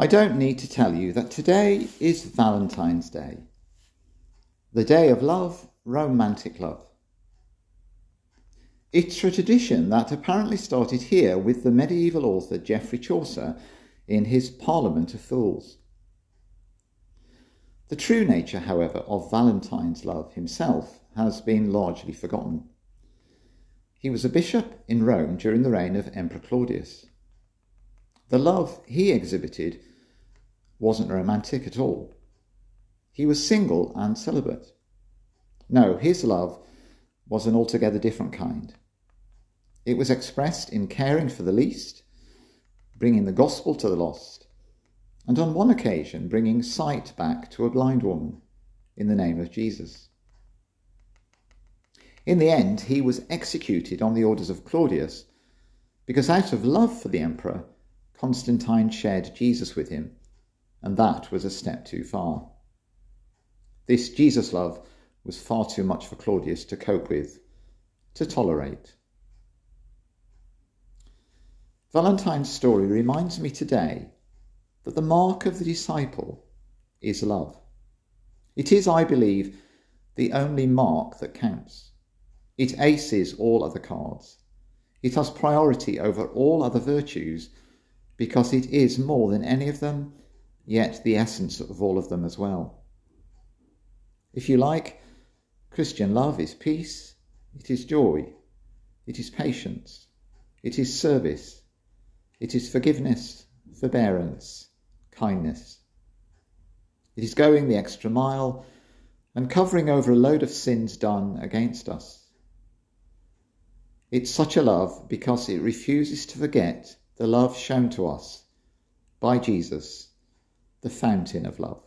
I don't need to tell you that today is Valentine's Day, the day of love, romantic love. It's a tradition that apparently started here with the medieval author Geoffrey Chaucer in his Parliament of Fowls. The true nature, however, of Valentine's love himself has been largely forgotten. He was a bishop in Rome during the reign of Emperor Claudius. The love he exhibited wasn't romantic at all. He was single and celibate. No, his love was an altogether different kind. It was expressed in caring for the least, bringing the gospel to the lost, and on one occasion bringing sight back to a blind woman in the name of Jesus. In the end, he was executed on the orders of Claudius because, out of love for the emperor, Constantine shared Jesus with him, and that was a step too far. This Jesus love was far too much for Claudius to cope with, to tolerate. Valentine's story reminds me today that the mark of the disciple is love. It is, I believe, the only mark that counts. It aces all other cards. It has priority over all other virtues because it is more than any of them, yet the essence of all of them as well. If you like, Christian love is peace, it is joy, it is patience, it is service, it is forgiveness, forbearance, kindness. It is going the extra mile and covering over a load of sins done against us. It's such a love because it refuses to forget the love shown to us by Jesus, the fountain of love.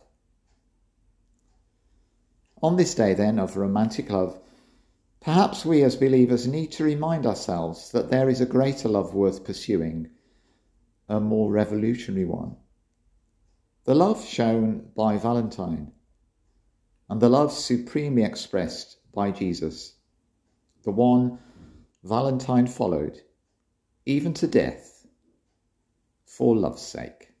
On this day, then, of romantic love, perhaps we as believers need to remind ourselves that there is a greater love worth pursuing, a more revolutionary one. The love shown by Valentine, and the love supremely expressed by Jesus, the one Valentine followed, even to death, for love's sake.